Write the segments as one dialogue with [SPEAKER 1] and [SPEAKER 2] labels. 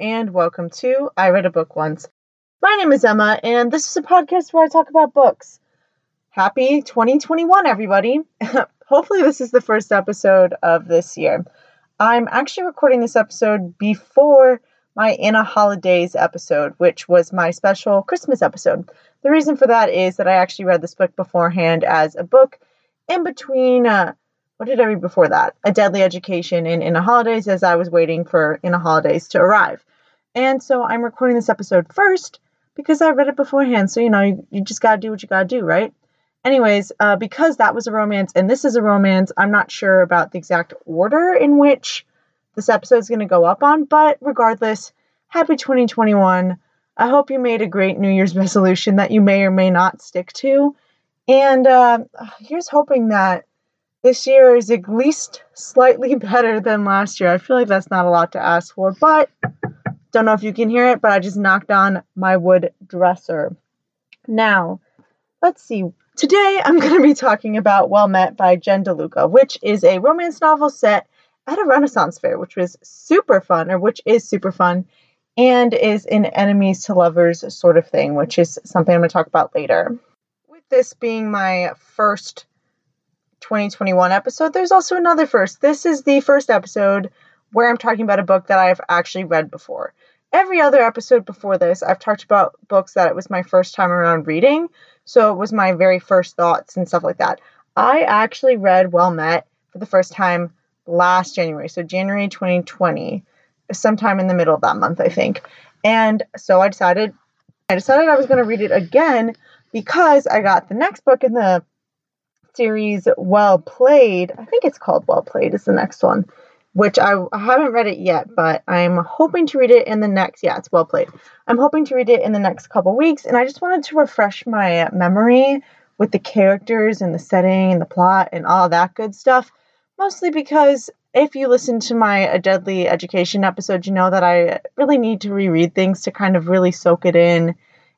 [SPEAKER 1] and welcome to I Read a Book Once. My name is Emma, and this is a podcast where I talk about books. Happy 2021, everybody! Hopefully, this is the first episode of this year. I'm actually recording this episode before my In a Holidaze episode, which was my special Christmas episode. The reason for that is that I actually read this book beforehand as a book in between. Uh, what did I read before that? A Deadly Education in In a Holidaze as I was waiting for In a Holidaze to arrive. And so I'm recording this episode first because I read it beforehand. So, you know, you, you just got to do what you got to do, right? Anyways, uh, because that was a romance and this is a romance, I'm not sure about the exact order in which this episode is going to go up on, but regardless, happy 2021. I hope you made a great New Year's resolution that you may or may not stick to. And uh, here's hoping that this year is at least slightly better than last year. I feel like that's not a lot to ask for, but don't know if you can hear it, but I just knocked on my wood dresser. Now, let's see. Today I'm going to be talking about Well Met by Jen DeLuca, which is a romance novel set at a Renaissance fair, which was super fun, or which is super fun, and is an enemies to lovers sort of thing, which is something I'm going to talk about later. With this being my first 2021 episode, there's also another first. This is the first episode where I'm talking about a book that I've actually read before. Every other episode before this, I've talked about books that it was my first time around reading, so it was my very first thoughts and stuff like that. I actually read Well Met for the first time last January, so January 2020, sometime in the middle of that month, I think. And so I decided I decided I was going to read it again because I got the next book in the series Well Played. I think it's called Well Played is the next one, which I, I haven't read it yet, but I'm hoping to read it in the next yeah, it's Well Played. I'm hoping to read it in the next couple weeks and I just wanted to refresh my memory with the characters and the setting and the plot and all that good stuff. Mostly because if you listen to my A Deadly Education episode, you know that I really need to reread things to kind of really soak it in and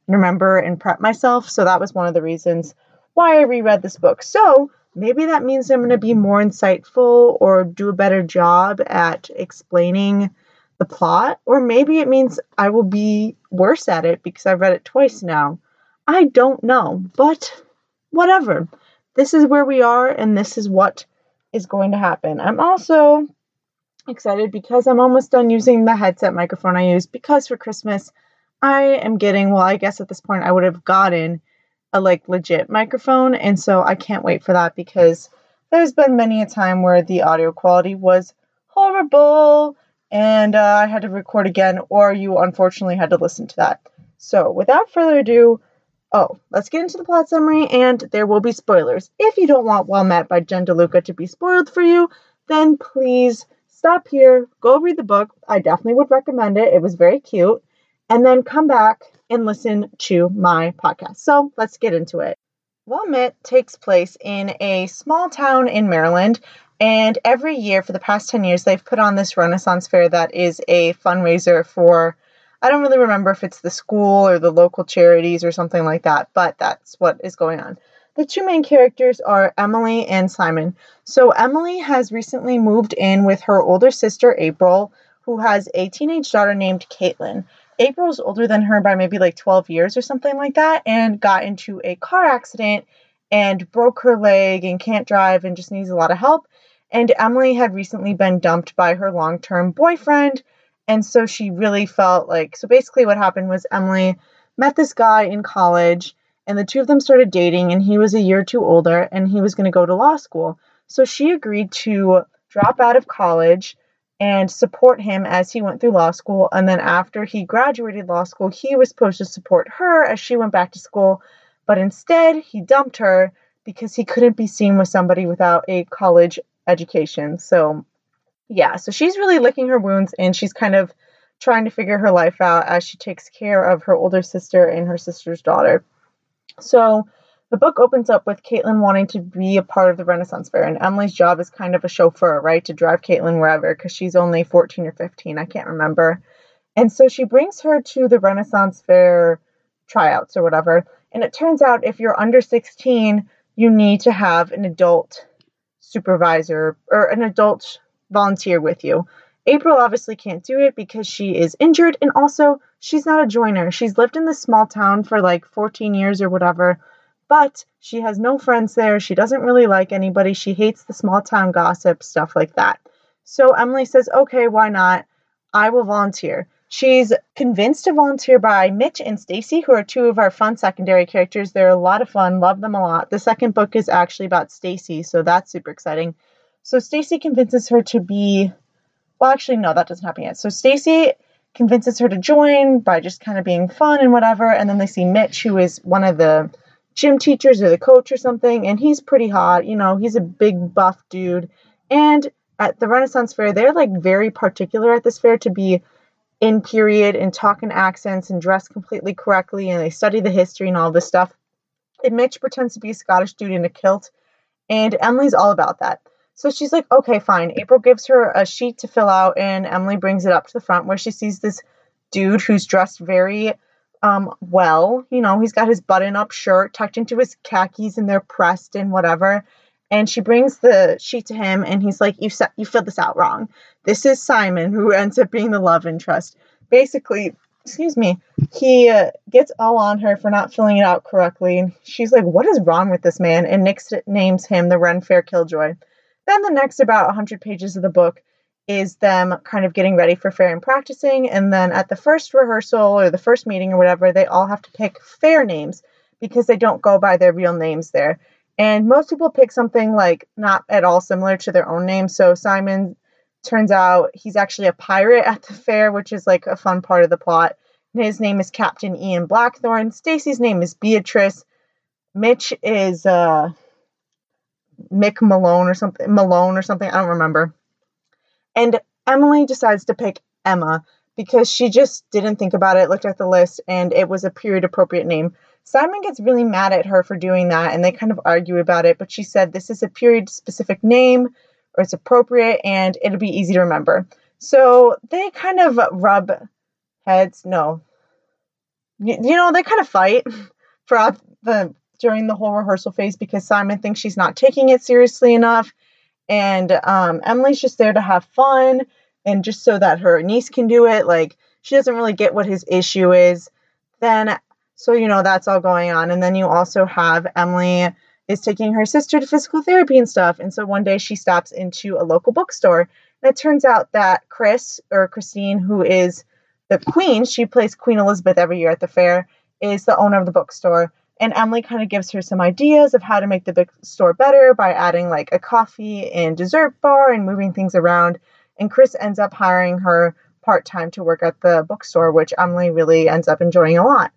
[SPEAKER 1] remember and prep myself. So that was one of the reasons why I reread this book. So maybe that means I'm going to be more insightful or do a better job at explaining the plot, or maybe it means I will be worse at it because I've read it twice now. I don't know, but whatever. This is where we are, and this is what is going to happen. I'm also excited because I'm almost done using the headset microphone I use because for Christmas I am getting, well, I guess at this point I would have gotten a like legit microphone and so I can't wait for that because there's been many a time where the audio quality was horrible and uh, I had to record again or you unfortunately had to listen to that. So without further ado, oh, let's get into the plot summary and there will be spoilers. If you don't want Well Met by Jen DeLuca to be spoiled for you, then please stop here, go read the book. I definitely would recommend it. It was very cute. And then come back and listen to my podcast. So let's get into it. Well Met takes place in a small town in Maryland, and every year for the past 10 years, they've put on this Renaissance Fair that is a fundraiser for, I don't really remember if it's the school or the local charities or something like that, but that's what is going on. The two main characters are Emily and Simon. So, Emily has recently moved in with her older sister, April, who has a teenage daughter named Caitlin. April's older than her by maybe like 12 years or something like that and got into a car accident and broke her leg and can't drive and just needs a lot of help. And Emily had recently been dumped by her long term boyfriend. And so she really felt like, so basically, what happened was Emily met this guy in college and the two of them started dating, and he was a year or two older and he was going to go to law school. So she agreed to drop out of college and support him as he went through law school. And then after he graduated law school, he was supposed to support her as she went back to school. But instead, he dumped her because he couldn't be seen with somebody without a college education. So, yeah, so she's really licking her wounds and she's kind of trying to figure her life out as she takes care of her older sister and her sister's daughter. So, the book opens up with Caitlin wanting to be a part of the Renaissance Fair, and Emily's job is kind of a chauffeur, right, to drive Caitlin wherever because she's only 14 or 15, I can't remember. And so she brings her to the Renaissance Fair tryouts or whatever. And it turns out if you're under 16, you need to have an adult supervisor or an adult volunteer with you. April obviously can't do it because she is injured, and also she's not a joiner. She's lived in this small town for like 14 years or whatever, but she has no friends there. She doesn't really like anybody. She hates the small town gossip, stuff like that. So Emily says, okay, why not? I will volunteer. She's convinced to volunteer by Mitch and Stacy, who are two of our fun secondary characters. They're a lot of fun, love them a lot. The second book is actually about Stacy, so that's super exciting. So Stacy convinces her to be well, actually, no, that doesn't happen yet. So Stacy convinces her to join by just kind of being fun and whatever. And then they see Mitch, who is one of the gym teachers or the coach or something, and he's pretty hot. You know, he's a big buff dude. And at the Renaissance Fair, they're like very particular at this fair to be in period and talk in accents and dress completely correctly. And they study the history and all this stuff. And Mitch pretends to be a Scottish dude in a kilt. And Emily's all about that. So she's like, okay, fine. April gives her a sheet to fill out, and Emily brings it up to the front where she sees this dude who's dressed very um, well. You know, he's got his button up shirt tucked into his khakis and they're pressed and whatever. And she brings the sheet to him, and he's like, "You set, you filled this out wrong. This is Simon, who ends up being the love interest. Basically, excuse me, he uh, gets all on her for not filling it out correctly. And she's like, "What is wrong with this man?" And Nick names him the Ren Fair Killjoy. Then the next about 100 pages of the book is them kind of getting ready for fair and practicing. And then at the first rehearsal or the first meeting or whatever, they all have to pick fair names because they don't go by their real names there. And most people pick something like not at all similar to their own name. So Simon turns out he's actually a pirate at the fair, which is like a fun part of the plot. And his name is Captain Ian Blackthorne. Stacy's name is Beatrice. Mitch is uh Mick Malone or something, Malone or something, I don't remember. And Emily decides to pick Emma because she just didn't think about it, looked at the list, and it was a period appropriate name. Simon gets really mad at her for doing that, and they kind of argue about it, but she said this is a period specific name, or it's appropriate, and it'll be easy to remember. So they kind of rub heads. No. You, you know, they kind of fight throughout the during the whole rehearsal phase because Simon thinks she's not taking it seriously enough. And um, Emily's just there to have fun and just so that her niece can do it. Like, she doesn't really get what his issue is. Then, so, you know, that's all going on. And then you also have Emily is taking her sister to physical therapy and stuff. And so one day she stops into a local bookstore. And it turns out that Chris, or Christine, who is the queen, she plays Queen Elizabeth every year at the fair, is the owner of the bookstore. And Emily kind of gives her some ideas of how to make the bookstore better by adding like a coffee and dessert bar and moving things around. And Chris ends up hiring her part time to work at the bookstore, which Emily really ends up enjoying a lot.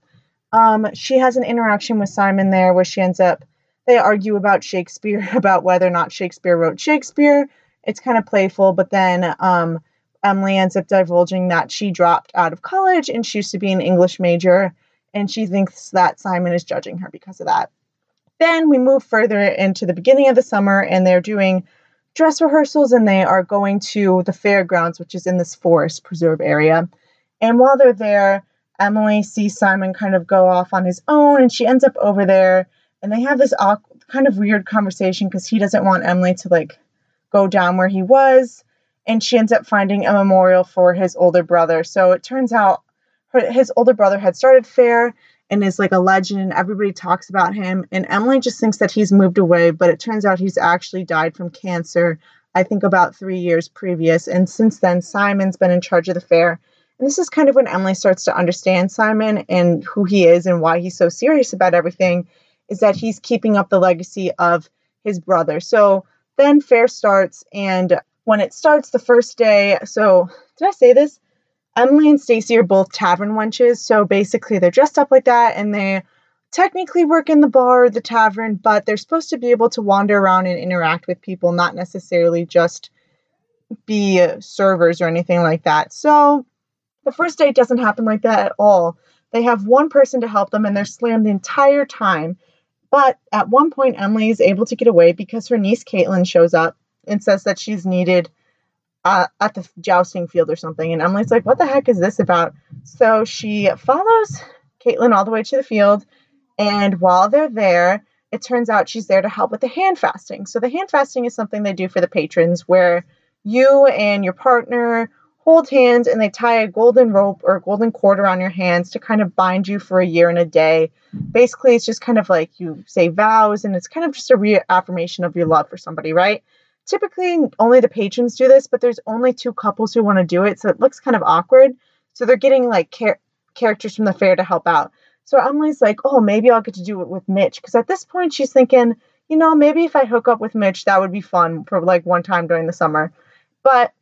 [SPEAKER 1] Um, she has an interaction with Simon there where she ends up, they argue about Shakespeare, about whether or not Shakespeare wrote Shakespeare. It's kind of playful, but then um, Emily ends up divulging that she dropped out of college and she used to be an English major and she thinks that Simon is judging her because of that. Then we move further into the beginning of the summer, and they're doing dress rehearsals and they are going to the fairgrounds, which is in this forest preserve area. And while they're there, Emily sees Simon kind of go off on his own, and she ends up over there, and they have this awkward, kind of weird conversation because he doesn't want Emily to like go down where he was, and she ends up finding a memorial for his older brother. So it turns out her, his older brother had started fair and is like a legend. and Everybody talks about him. And Emily just thinks that he's moved away, but it turns out he's actually died from cancer, I think about three years previous. And since then, Simon's been in charge of the fair. And this is kind of when Emily starts to understand Simon and who he is and why he's so serious about everything, is that he's keeping up the legacy of his brother. So then fair starts, and when it starts the first day, so did I say this? Emily and Stacy are both tavern wenches, so basically they're dressed up like that and they technically work in the bar or the tavern, but they're supposed to be able to wander around and interact with people, not necessarily just be servers or anything like that. So the first date doesn't happen like that at all. They have one person to help them and they're slammed the entire time. But at one point, Emily is able to get away because her niece Caitlin shows up and says that she's needed uh, at the jousting field or something. And Emily's like, what the heck is this about? So she follows Caitlin all the way to the field. And while they're there, it turns out she's there to help with the hand fasting. So the hand fasting is something they do for the patrons where you and your partner hold hands and they tie a golden rope or a golden cord around your hands to kind of bind you for a year and a day. Basically, it's just kind of like you say vows and it's kind of just a reaffirmation of your love for somebody, right? Typically, only the patrons do this, but there's only two couples who want to do it, so it looks kind of awkward. So they're getting like char- characters from the fair to help out. So Emily's like, oh, maybe I'll get to do it with Mitch. Because at this point, she's thinking, you know, maybe if I hook up with Mitch, that would be fun for like one time during the summer. But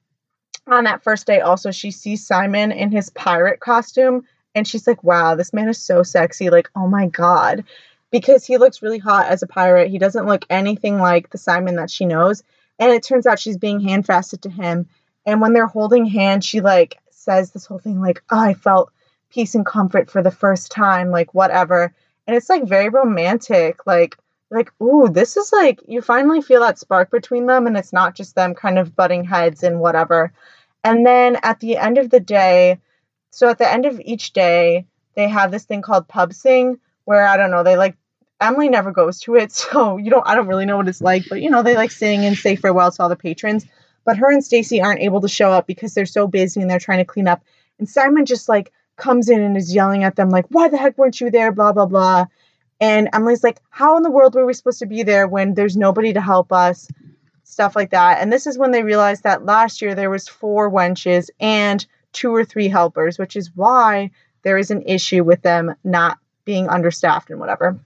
[SPEAKER 1] on that first day, also, she sees Simon in his pirate costume and she's like, wow, this man is so sexy. Like, oh my God. Because he looks really hot as a pirate. He doesn't look anything like the Simon that she knows. And it turns out she's being handfasted to him. And when they're holding hands, she like says this whole thing like, oh, I felt peace and comfort for the first time, like whatever. And it's like very romantic, like like ooh, this is like you finally feel that spark between them and it's not just them kind of butting heads and whatever. And then at the end of the day, so at the end of each day, they have this thing called pub sing where I don't know, they like Emily never goes to it, so you don't I don't really know what it's like, but you know, they like sing and say farewell to all the patrons. But her and Stacy aren't able to show up because they're so busy and they're trying to clean up. And Simon just like comes in and is yelling at them, like, why the heck weren't you there? Blah, blah, blah. And Emily's like, how in the world were we supposed to be there when there's nobody to help us? Stuff like that. And this is when they realized that last year there was four wenches and two or three helpers, which is why there is an issue with them not being understaffed and whatever.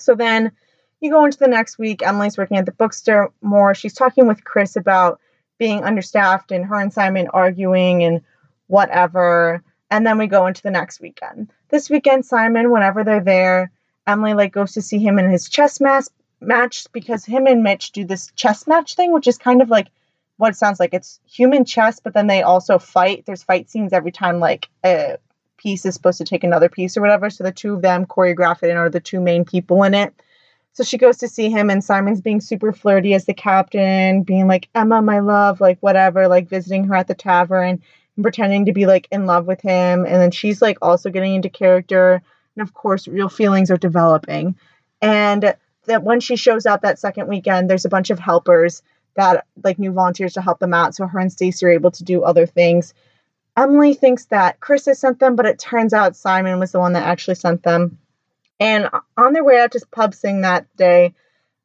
[SPEAKER 1] So then you go into the next week. Emily's working at the bookstore more. She's talking with Chris about being understaffed and her and Simon arguing and whatever. And then we go into the next weekend. This weekend, Simon, whenever they're there, Emily like goes to see him in his chess match match because him and Mitch do this chess match thing, which is kind of like what it sounds like. It's human chess, but then they also fight. There's fight scenes every time like a piece is supposed to take another piece or whatever. So the two of them choreograph it and are the two main people in it. So she goes to see him, and Simon's being super flirty as the captain, being like, Emma, my love, like whatever, like visiting her at the tavern and pretending to be like in love with him. And then she's like also getting into character. And of course, real feelings are developing. And that when she shows up that second weekend, there's a bunch of helpers that like new volunteers to help them out. So her and Stacy are able to do other things. Emily thinks that Chris has sent them, but it turns out Simon was the one that actually sent them. And on their way out to pub sing that day,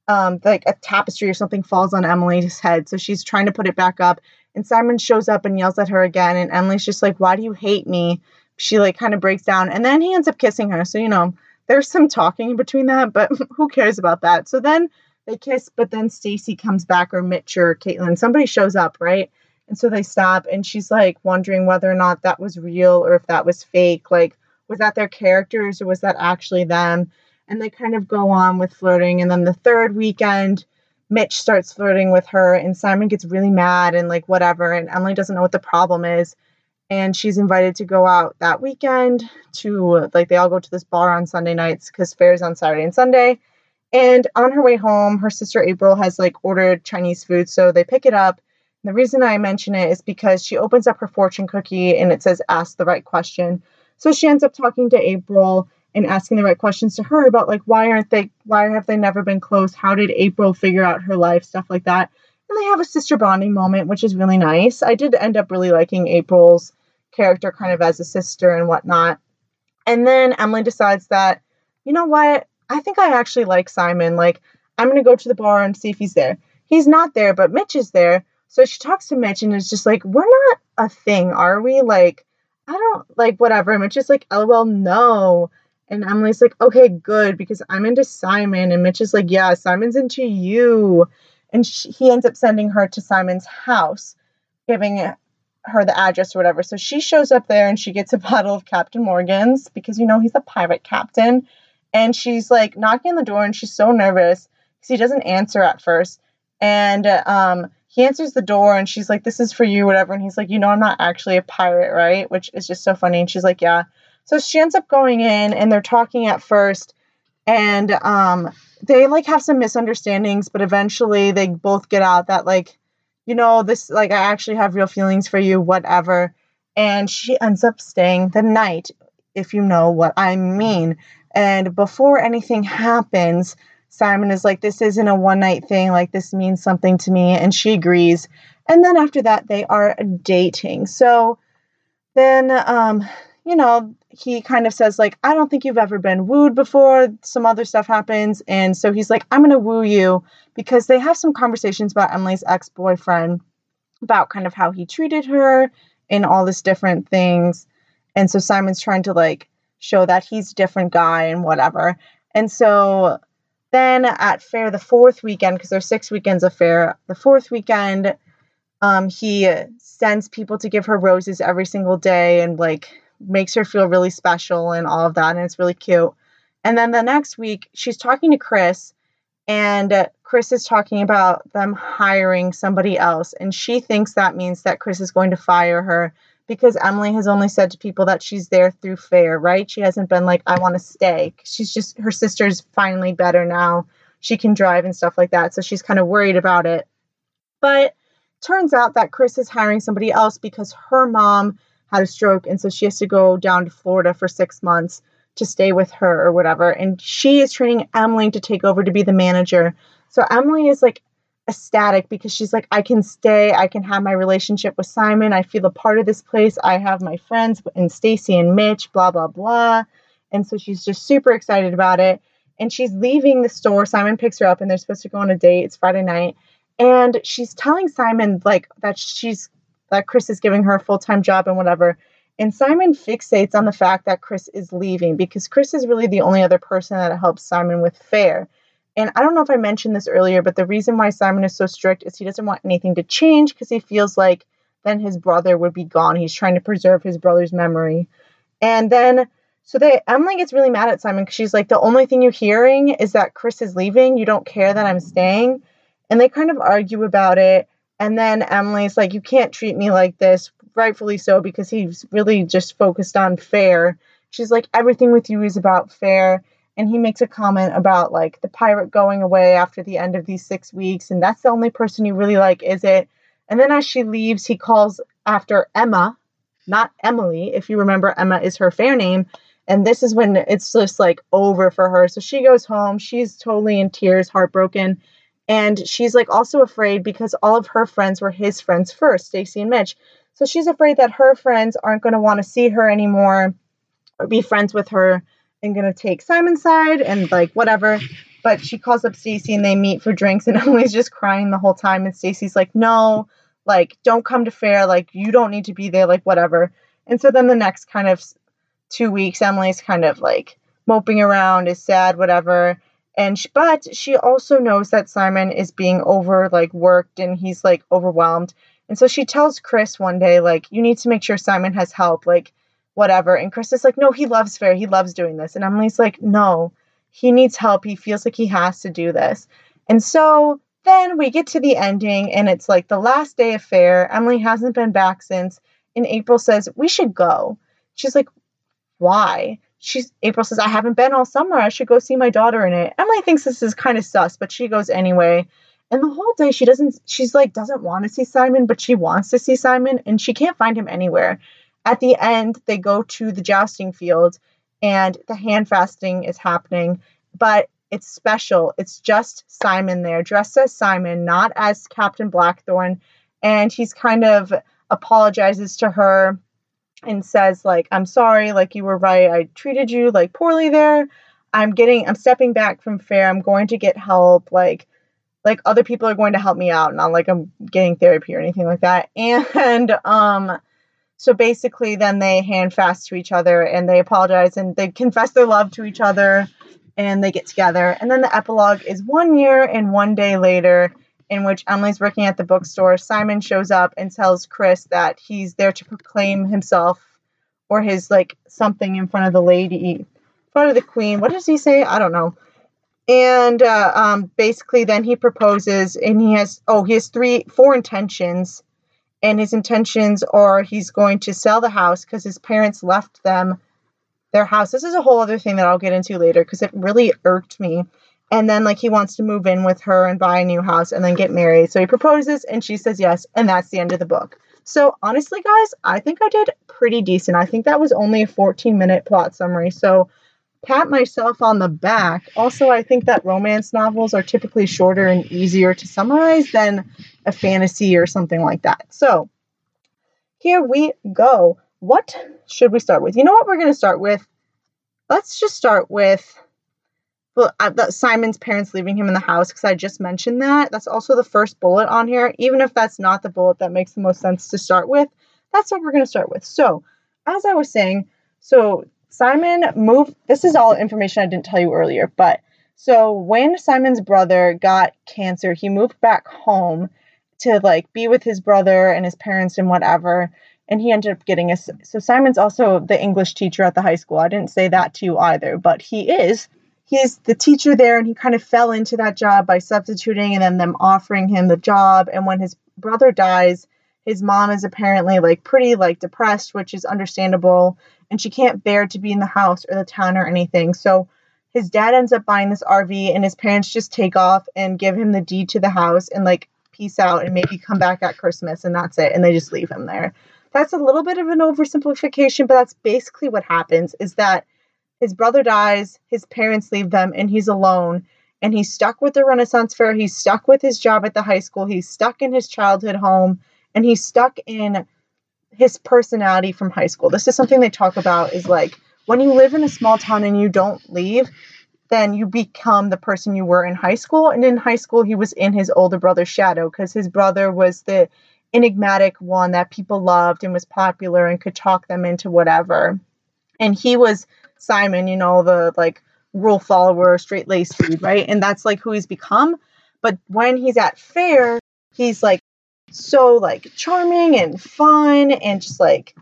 [SPEAKER 1] um, like a tapestry or something falls on Emily's head. So she's trying to put it back up. And Simon shows up and yells at her again. And Emily's just like, Why do you hate me? She like kind of breaks down. And then he ends up kissing her. So, you know, there's some talking in between that, but who cares about that? So then they kiss, but then Stacy comes back or Mitch or Caitlin. Somebody shows up, right? And so they stop and she's like wondering whether or not that was real or if that was fake. Like, was that their characters or was that actually them? And they kind of go on with flirting. And then the third weekend, Mitch starts flirting with her, and Simon gets really mad and like whatever. And Emily doesn't know what the problem is. And she's invited to go out that weekend to like they all go to this bar on Sunday nights because fair's on Saturday and Sunday. And on her way home, her sister April has like ordered Chinese food, so they pick it up. The reason I mention it is because she opens up her fortune cookie and it says ask the right question. So she ends up talking to April and asking the right questions to her about like why aren't they why have they never been close? How did April figure out her life? Stuff like that. And they have a sister bonding moment, which is really nice. I did end up really liking April's character kind of as a sister and whatnot. And then Emily decides that, you know what? I think I actually like Simon. Like, I'm going to go to the bar and see if he's there. He's not there, but Mitch is there. So she talks to Mitch and is just like, we're not a thing, are we? Like, I don't like whatever. And Mitch is like, lol, no. And Emily's like, okay, good, because I'm into Simon. And Mitch is like, yeah, Simon's into you. And she, he ends up sending her to Simon's house, giving her the address or whatever. So she shows up there and she gets a bottle of Captain Morgan's because, you know, he's a pirate captain. And she's like knocking on the door and she's so nervous because he doesn't answer at first. And um, he answers the door and she's like, This is for you, whatever. And he's like, You know, I'm not actually a pirate, right? Which is just so funny. And she's like, Yeah. So she ends up going in and they're talking at first and um they like have some misunderstandings, but eventually they both get out that like, you know, this like I actually have real feelings for you, whatever. And she ends up staying the night, if you know what I mean. And before anything happens, Simon is like, This isn't a one night thing. Like, this means something to me. And she agrees. And then after that, they are dating. So then, um, you know, he kind of says, like, I don't think you've ever been wooed before. Some other stuff happens. And so he's like, I'm going to woo you because they have some conversations about Emily's ex boyfriend, about kind of how he treated her and all this different things. And so Simon's trying to like show that he's a different guy and whatever. And so then at fair, the fourth weekend, because there's six weekends of fair, the fourth weekend, um, he sends people to give her roses every single day and like makes her feel really special and all of that. And it's really cute. And then the next week, she's talking to Chris, and Chris is talking about them hiring somebody else. And she thinks that means that Chris is going to fire her because Emily has only said to people that she's there through fair, right? She hasn't been like, I want to stay. She's just, her sister's finally better now. She can drive and stuff like that. So she's kind of worried about it. But turns out that Chris is hiring somebody else because her mom had a stroke. And so she has to go down to Florida for six months to stay with her or whatever. And she is training Emily to take over to be the manager. So Emily is like ecstatic because she's like, I can stay, I can have my relationship with Simon, I feel a part of this place, I have my friends and Stacy and Mitch, blah blah blah. And so she's just super excited about it. And she's leaving the store. Simon picks her up and they're supposed to go on a date. It's Friday night. And she's telling Simon like that she's that Chris is giving her a full-time job and whatever. And Simon fixates on the fact that Chris is leaving because Chris is really the only other person that helps Simon with fair. And I don't know if I mentioned this earlier, but the reason why Simon is so strict is he doesn't want anything to change because he feels like then his brother would be gone. He's trying to preserve his brother's memory. And then so they Emily gets really mad at Simon because she's like, the only thing you're hearing is that Chris is leaving. You don't care that I'm staying. And they kind of argue about it. And then Emily's like, you can't treat me like this, rightfully so, because he's really just focused on fair. She's like, everything with you is about fair and he makes a comment about like the pirate going away after the end of these six weeks, and that's the only person you really like, is it? And then as she leaves, he calls after Emma, not Emily. If you remember, Emma is her fair name. And this is when it's just like over for her. So she goes home. She's totally in tears, heartbroken. And she's like also afraid because all of her friends were his friends first, Stacy and Mitch. So she's afraid that her friends aren't going to want to see her anymore or be friends with her and gonna take Simon's side and like whatever. But she calls up Stacy and they meet for drinks and Emily's just crying the whole time and Stacy's like, no, like don't come to fair, like you don't need to be there, like whatever. And so then the next kind of two weeks, Emily's kind of like moping around, is sad, whatever. And she, but she also knows that Simon is being over like worked and he's like overwhelmed. And so she tells Chris one day, like, you need to make sure Simon has help. Like, whatever. And Chris is like, no, he loves fair. He loves doing this. And Emily's like, no, he needs help. He feels like he has to do this. And so then we get to the ending, and it's like the last day of fair. Emily hasn't been back since. And April says, we should go. She's like, why? She's April says, I haven't been all summer. I should go see my daughter in it. Emily thinks this is kind of sus, but she goes anyway. And the whole day she doesn't she's like doesn't want to see Simon, but she wants to see Simon and she can't find him anywhere. At the end, they go to the jousting field and the hand fasting is happening, but it's special. It's just Simon there, dressed as Simon, not as Captain Blackthorn. And he's kind of apologizes to her and says, like, I'm sorry, like, you were right. I treated you like poorly there. I'm getting, I'm stepping back from fair. I'm going to get help. Like, like other people are going to help me out, not like I'm getting therapy or anything like that. And, um, so basically, then they hand fast to each other and they apologize and they confess their love to each other and they get together. And then the epilogue is one year and one day later, in which Emily's working at the bookstore. Simon shows up and tells Chris that he's there to proclaim himself or his like something in front of the lady, in front of the queen. What does he say? I don't know. And uh, um, basically, then he proposes, and he has oh, he has three, four intentions and his intentions are he's going to sell the house because his parents left them their house. This is a whole other thing that I'll get into later because it really irked me. And then like he wants to move in with her and buy a new house and then get married. So he proposes and she says yes, and that's the end of the book. So honestly, guys, I think I did pretty decent. I think that was only a 14 minute plot summary. So pat myself on the back. Also, I think that romance novels are typically shorter and easier to summarize than a fantasy or something like that. So here we go. What should we start with? You know what we're going to start with? Let's just start with well, uh, Simon's parents leaving him in the house because I just mentioned that. That's also the first bullet on here. Even if that's not the bullet that makes the most sense to start with, that's what we're going to start with. So, as I was saying, so Simon moved. This is all information I didn't tell you earlier, but so when Simon's brother got cancer, he moved back home to like be with his brother and his parents and whatever. And he ended up getting a. So Simon's also the English teacher at the high school. I didn't say that to you either, but he is he's the teacher there and he kind of fell into that job by substituting and then them offering him the job and when his brother dies his mom is apparently like pretty like depressed which is understandable and she can't bear to be in the house or the town or anything so his dad ends up buying this rv and his parents just take off and give him the deed to the house and like peace out and maybe come back at christmas and that's it and they just leave him there that's a little bit of an oversimplification but that's basically what happens is that his brother dies, his parents leave them, and he's alone. And he's stuck with the Renaissance Fair. He's stuck with his job at the high school. He's stuck in his childhood home. And he's stuck in his personality from high school. This is something they talk about is like when you live in a small town and you don't leave, then you become the person you were in high school. And in high school, he was in his older brother's shadow because his brother was the enigmatic one that people loved and was popular and could talk them into whatever. And he was Simon, you know, the like rule follower, straight laced dude, right? And that's like who he's become. But when he's at fair, he's like so like charming and fun and just like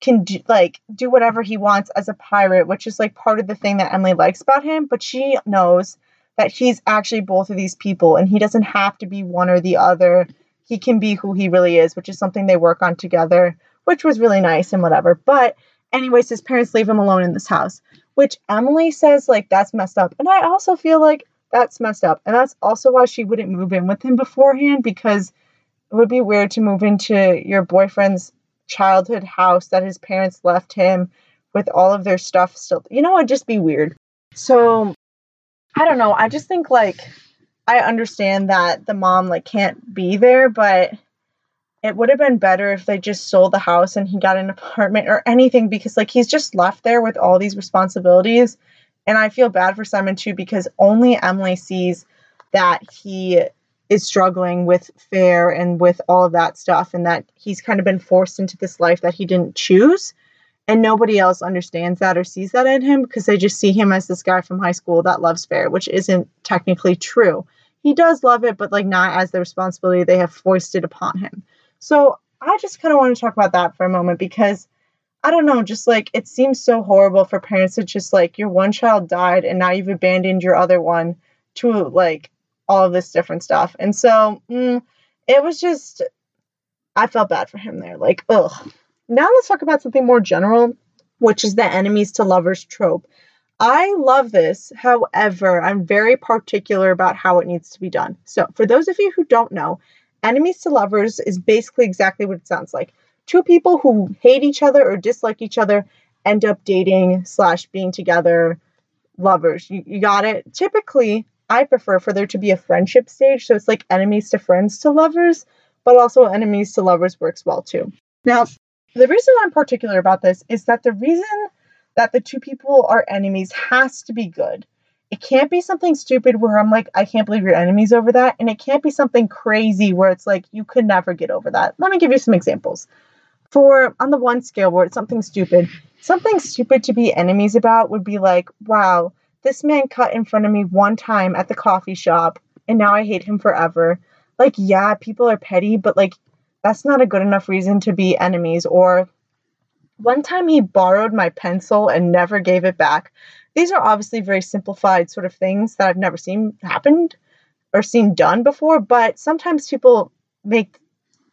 [SPEAKER 1] can do like do whatever he wants as a pirate, which is like part of the thing that Emily likes about him. But she knows that he's actually both of these people and he doesn't have to be one or the other. He can be who he really is, which is something they work on together, which was really nice and whatever. But anyways, his parents leave him alone in this house, which Emily says, like, that's messed up. And I also feel like that's messed up. And that's also why she wouldn't move in with him beforehand, because it would be weird to move into your boyfriend's childhood house that his parents left him with all of their stuff still. You know, it'd just be weird. So, I don't know. I just think, like, I understand that the mom, like, can't be there, but it would have been better if they just sold the house and he got an apartment or anything because like he's just left there with all these responsibilities and i feel bad for simon too because only emily sees that he is struggling with fair and with all of that stuff and that he's kind of been forced into this life that he didn't choose and nobody else understands that or sees that in him because they just see him as this guy from high school that loves fair which isn't technically true. He does love it but like not as the responsibility they have foisted upon him. So I just kind of want to talk about that for a moment because I don't know, just like it seems so horrible for parents to just like your one child died and now you've abandoned your other one to like all of this different stuff. And so mm, it was just, I felt bad for him there. Like, ugh. Now let's talk about something more general, which is the enemies to lovers trope. I love this. However, I'm very particular about how it needs to be done. So, for those of you who don't know, enemies to lovers is basically exactly what it sounds like. Two people who hate each other or dislike each other end up dating slash being together lovers. You, you got it? Typically, I prefer for there to be a friendship stage. So it's like enemies to friends to lovers, but also enemies to lovers works well too. Now, the reason I'm particular about this is that the reason that the two people are enemies has to be good. It can't be something stupid where I'm like, I can't believe your enemies over that. And it can't be something crazy where it's like, you could never get over that. Let me give you some examples. For on the one scale where it's something stupid, something stupid to be enemies about would be like, wow, this man cut in front of me one time at the coffee shop and now I hate him forever. Like, yeah, people are petty, but like, that's not a good enough reason to be enemies. Or one time he borrowed my pencil and never gave it back. These are obviously very simplified sort of things that I've never seen happened or seen done before, but sometimes people make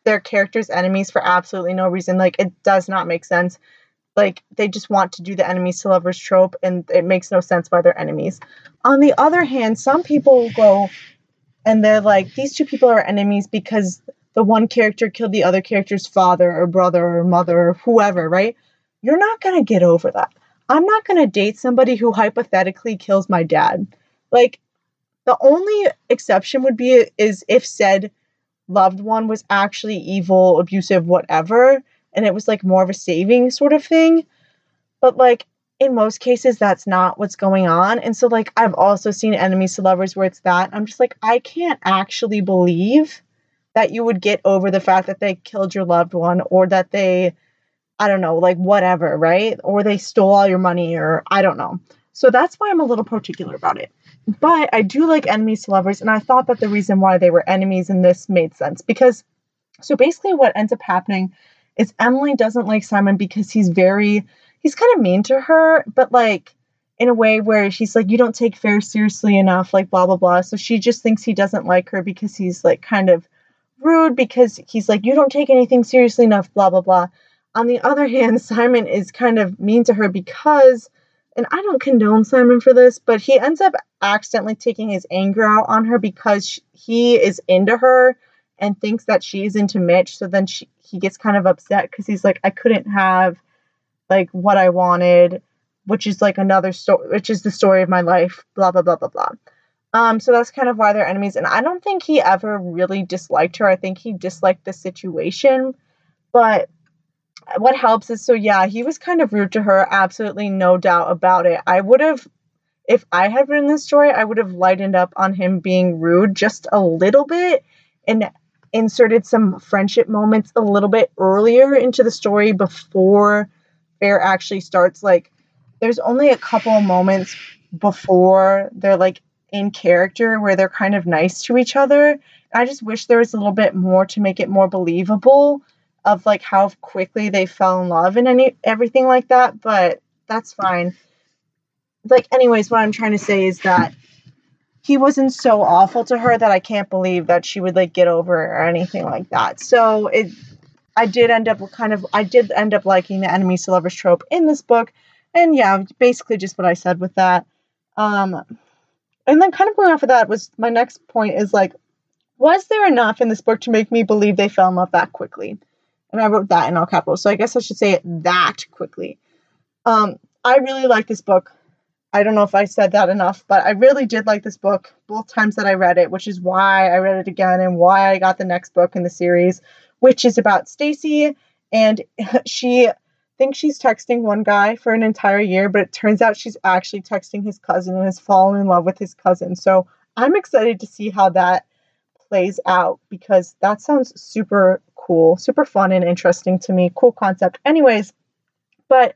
[SPEAKER 1] their characters enemies for absolutely no reason. Like it does not make sense. Like they just want to do the enemies to lovers trope and it makes no sense why they're enemies. On the other hand, some people go and they're like, these two people are enemies because the one character killed the other character's father or brother or mother or whoever, right? You're not going to get over that. I'm not going to date somebody who hypothetically kills my dad. Like, the only exception would be is if said loved one was actually evil, abusive, whatever, and it was like more of a saving sort of thing. But like in most cases, that's not what's going on. And so, like, I've also seen enemies to lovers where it's that. I'm just like, I can't actually believe that you would get over the fact that they killed your loved one or that they, I don't know, like whatever, right? Or they stole all your money or I don't know. So that's why I'm a little particular about it. But I do like enemies to lovers, and I thought that the reason why they were enemies in this made sense because, so basically, what ends up happening is Emily doesn't like Simon because he's very, he's kind of mean to her, but like in a way where she's like, you don't take fair seriously enough, like blah, blah, blah. So she just thinks he doesn't like her because he's like kind of rude because he's like, you don't take anything seriously enough, blah, blah, blah. On the other hand, Simon is kind of mean to her because, and I don't condone Simon for this, but he ends up accidentally taking his anger out on her because he is into her and thinks that she's into Mitch. So then she, he gets kind of upset because he's like, I couldn't have like what I wanted, which is like another story, which is the story of my life, blah, blah, blah, blah, blah. Um, so that's kind of why they're enemies. And I don't think he ever really disliked her. I think he disliked the situation. But what helps is so, yeah, he was kind of rude to her. Absolutely no doubt about it. I would have, if I had written this story, I would have lightened up on him being rude just a little bit and inserted some friendship moments a little bit earlier into the story before Fair actually starts. Like, there's only a couple moments before they're like in character where they're kind of nice to each other. I just wish there was a little bit more to make it more believable of like how quickly they fell in love and any everything like that, but that's fine. Like anyways, what I'm trying to say is that he wasn't so awful to her that I can't believe that she would like get over it or anything like that. So it I did end up kind of I did end up liking the enemies to lovers trope in this book. And yeah, basically just what I said with that. Um and then kind of going off of that was my next point is like, was there enough in this book to make me believe they fell in love that quickly? And I wrote that in all capitals. So I guess I should say it that quickly. Um, I really like this book. I don't know if I said that enough, but I really did like this book both times that I read it, which is why I read it again and why I got the next book in the series, which is about Stacy and she thinks she's texting one guy for an entire year, but it turns out she's actually texting his cousin and has fallen in love with his cousin. So I'm excited to see how that plays out because that sounds super cool, super fun and interesting to me. Cool concept. Anyways, but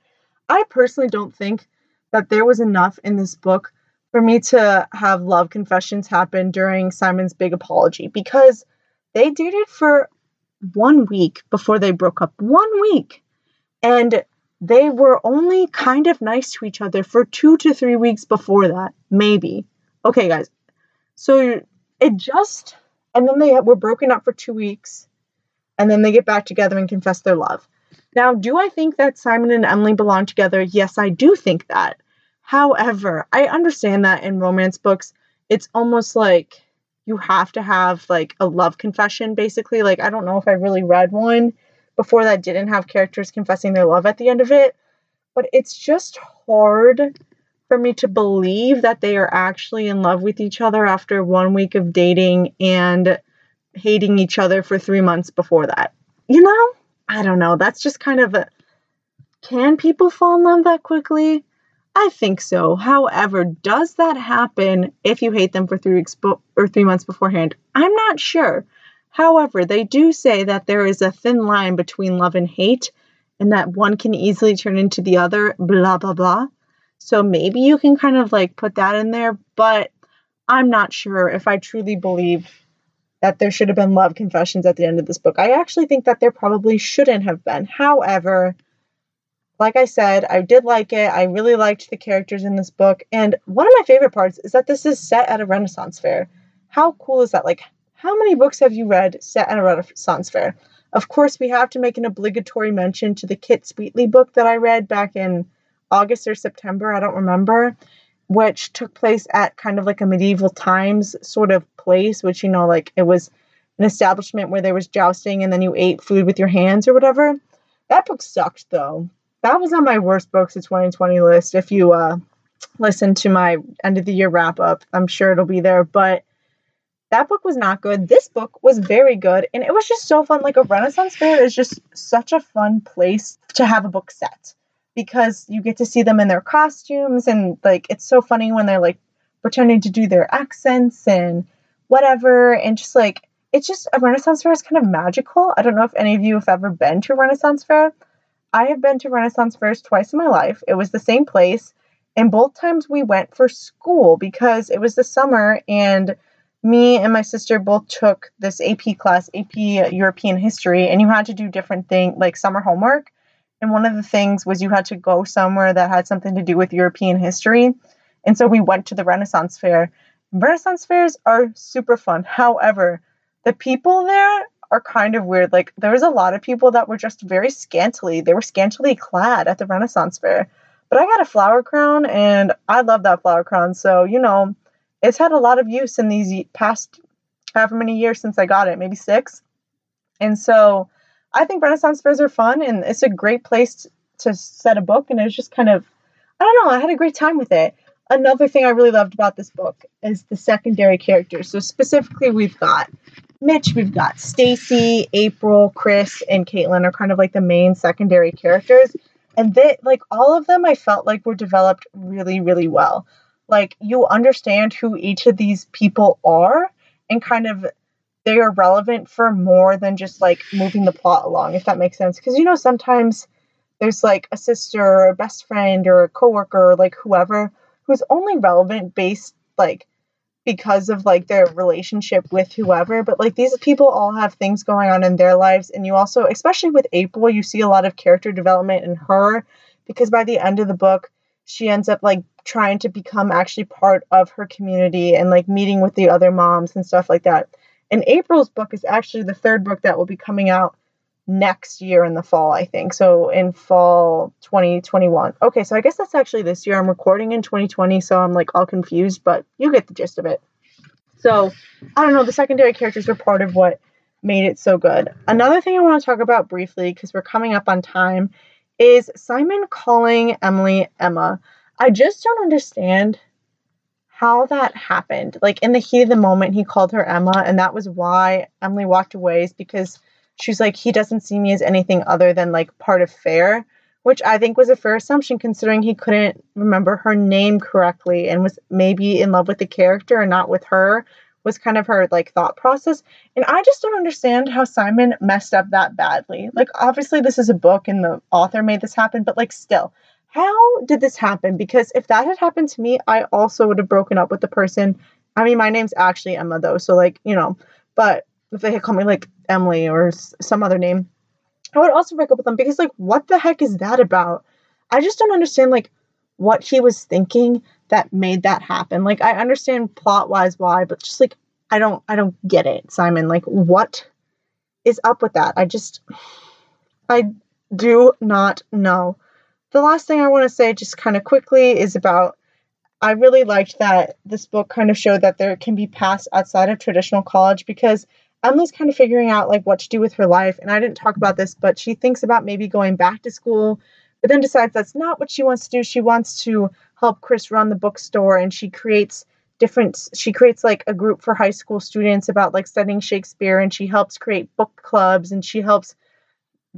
[SPEAKER 1] I personally don't think that there was enough in this book for me to have love confessions happen during Simon's big apology because they dated for one week before they broke up. One week. And they were only kind of nice to each other for two to three weeks before that, maybe. Okay, guys. So it just, and then they were broken up for two weeks, and then they get back together and confess their love. Now, do I think that Simon and Emily belong together? Yes, I do think that. However, I understand that in romance books, it's almost like you have to have like a love confession, basically. Like, I don't know if I really read one before that didn't have characters confessing their love at the end of it. But it's just hard for me to believe that they are actually in love with each other after one week of dating and hating each other for three months before that. You know? I don't know. That's just kind of a. Can people fall in love that quickly? I think so. However, does that happen if you hate them for three weeks bo- or three months beforehand? I'm not sure. However, they do say that there is a thin line between love and hate, and that one can easily turn into the other, blah, blah, blah. So maybe you can kind of like put that in there, but I'm not sure if I truly believe that there should have been love confessions at the end of this book. I actually think that there probably shouldn't have been. However, like I said, I did like it. I really liked the characters in this book. And one of my favorite parts is that this is set at a Renaissance fair. How cool is that? Like, how many books have you read set at a Renaissance fair? Of course, we have to make an obligatory mention to the Kit Sweetly book that I read back in August or September, I don't remember, which took place at kind of like a medieval times sort of place, which, you know, like it was an establishment where there was jousting and then you ate food with your hands or whatever. That book sucked though. That was on my worst books of 2020 list. If you uh, listen to my end of the year wrap up, I'm sure it'll be there. But That book was not good. This book was very good. And it was just so fun. Like a Renaissance fair is just such a fun place to have a book set because you get to see them in their costumes. And like it's so funny when they're like pretending to do their accents and whatever. And just like, it's just a Renaissance fair is kind of magical. I don't know if any of you have ever been to Renaissance fair. I have been to Renaissance fairs twice in my life. It was the same place. And both times we went for school because it was the summer and me and my sister both took this AP class, AP European history, and you had to do different things like summer homework. And one of the things was you had to go somewhere that had something to do with European history. And so we went to the Renaissance Fair. Renaissance fairs are super fun. However, the people there are kind of weird. Like there was a lot of people that were just very scantily. They were scantily clad at the Renaissance Fair. But I got a flower crown and I love that flower crown. So, you know, it's had a lot of use in these past however many years since I got it, maybe six. And so I think Renaissance fairs are fun and it's a great place to set a book. And it was just kind of, I don't know, I had a great time with it. Another thing I really loved about this book is the secondary characters. So specifically, we've got Mitch, we've got Stacy, April, Chris, and Caitlin are kind of like the main secondary characters. And they like all of them I felt like were developed really, really well. Like you understand who each of these people are and kind of they are relevant for more than just like moving the plot along, if that makes sense. Because you know, sometimes there's like a sister or a best friend or a coworker or like whoever who's only relevant based like because of like their relationship with whoever but like these people all have things going on in their lives and you also especially with April you see a lot of character development in her because by the end of the book she ends up like trying to become actually part of her community and like meeting with the other moms and stuff like that. And April's book is actually the third book that will be coming out next year in the fall, I think. So in fall 2021. Okay, so I guess that's actually this year. I'm recording in 2020, so I'm like all confused, but you get the gist of it. So I don't know, the secondary characters were part of what made it so good. Another thing I want to talk about briefly, because we're coming up on time, is Simon calling Emily Emma. I just don't understand how that happened. Like in the heat of the moment, he called her Emma, and that was why Emily walked away, is because she's like, he doesn't see me as anything other than like part of Fair, which I think was a fair assumption considering he couldn't remember her name correctly and was maybe in love with the character and not with her was kind of her like thought process. And i just don't understand how simon messed up that badly. Like obviously this is a book and the author made this happen but like still how did this happen? Because if that had happened to me i also would have broken up with the person. I mean my name's actually emma though so like you know but if they had called me like Emily or some other name, I would also break up with them because like what the heck is that about? I just don't understand like what he was thinking that made that happen. Like I understand plot wise why, but just like I don't I don't get it, Simon. Like what is up with that? I just I do not know. The last thing I want to say just kind of quickly is about I really liked that this book kind of showed that there can be paths outside of traditional college because Emily's kind of figuring out like what to do with her life. And I didn't talk about this, but she thinks about maybe going back to school, but then decides that's not what she wants to do. She wants to help Chris run the bookstore and she creates different she creates like a group for high school students about like studying Shakespeare and she helps create book clubs and she helps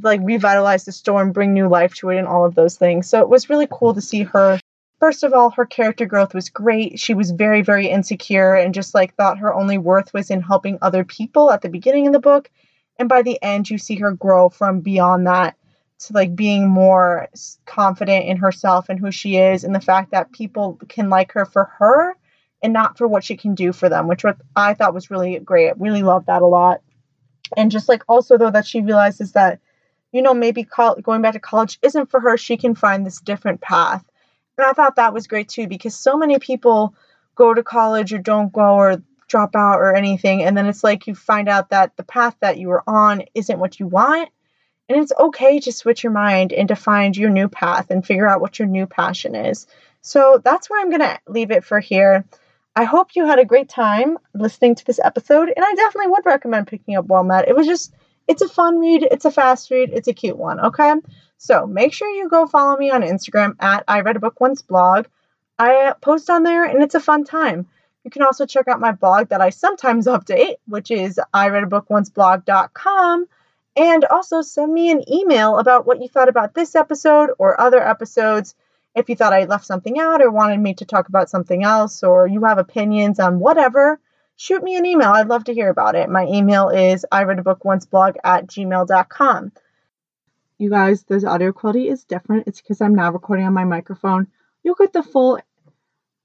[SPEAKER 1] like revitalize the store and bring new life to it and all of those things. So it was really cool to see her First of all, her character growth was great. She was very, very insecure and just like thought her only worth was in helping other people at the beginning of the book. And by the end, you see her grow from beyond that to like being more confident in herself and who she is, and the fact that people can like her for her and not for what she can do for them, which I thought was really great. Really loved that a lot. And just like also, though, that she realizes that, you know, maybe going back to college isn't for her. She can find this different path and I thought that was great too because so many people go to college or don't go or drop out or anything. And then it's like you find out that the path that you were on isn't what you want. And it's okay to switch your mind and to find your new path and figure out what your new passion is. So that's where I'm going to leave it for here. I hope you had a great time listening to this episode, and I definitely would recommend picking up Met. It was just, it's a fun read, it's a fast read, it's a cute one, okay? So make sure you go follow me on Instagram at I Read a Book Once blog. I post on there and it's a fun time. You can also check out my blog that I sometimes update, which is ireadabookOnceblog.com. And also send me an email about what you thought about this episode or other episodes. If you thought I left something out or wanted me to talk about something else, or you have opinions on whatever, shoot me an email. I'd love to hear about it. My email is ireadabookOnceblog at gmail.com. You guys, the audio quality is different. It's because I'm now recording on my microphone. You'll get the full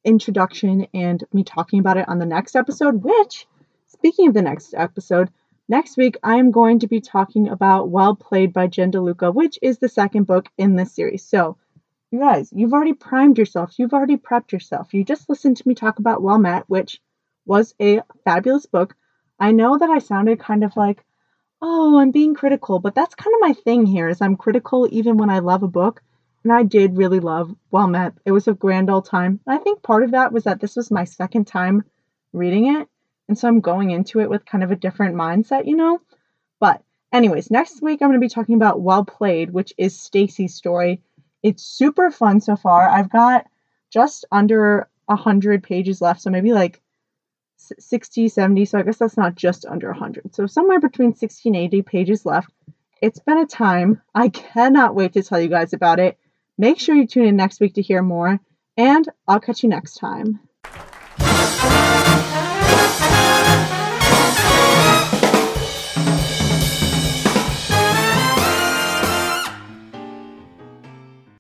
[SPEAKER 1] introduction and me talking about it on the next episode, which, speaking of the next episode, Next week, I am going to be talking about Well Played by Jen DeLuca, which is the second book in this series. So, you guys, you've already primed yourself, you've already prepped yourself. You just listened to me talk about Well Met, which was a fabulous book. I know that I sounded kind of like, oh, I'm being critical, but that's kind of my thing here is I'm critical even when I love a book. And I did really love Well Met. It was a grand old time. I think part of that was that this was my second time reading it. And so I'm going into it with kind of a different mindset, you know? But, anyways, next week I'm going to be talking about Well Played, which is Stacy's story. It's super fun so far. I've got just under 100 pages left, so maybe like 60, 70. So I guess that's not just under 100. So somewhere between 60 and 80 pages left. It's been a time. I cannot wait to tell you guys about it. Make sure you tune in next week to hear more, and I'll catch you next time.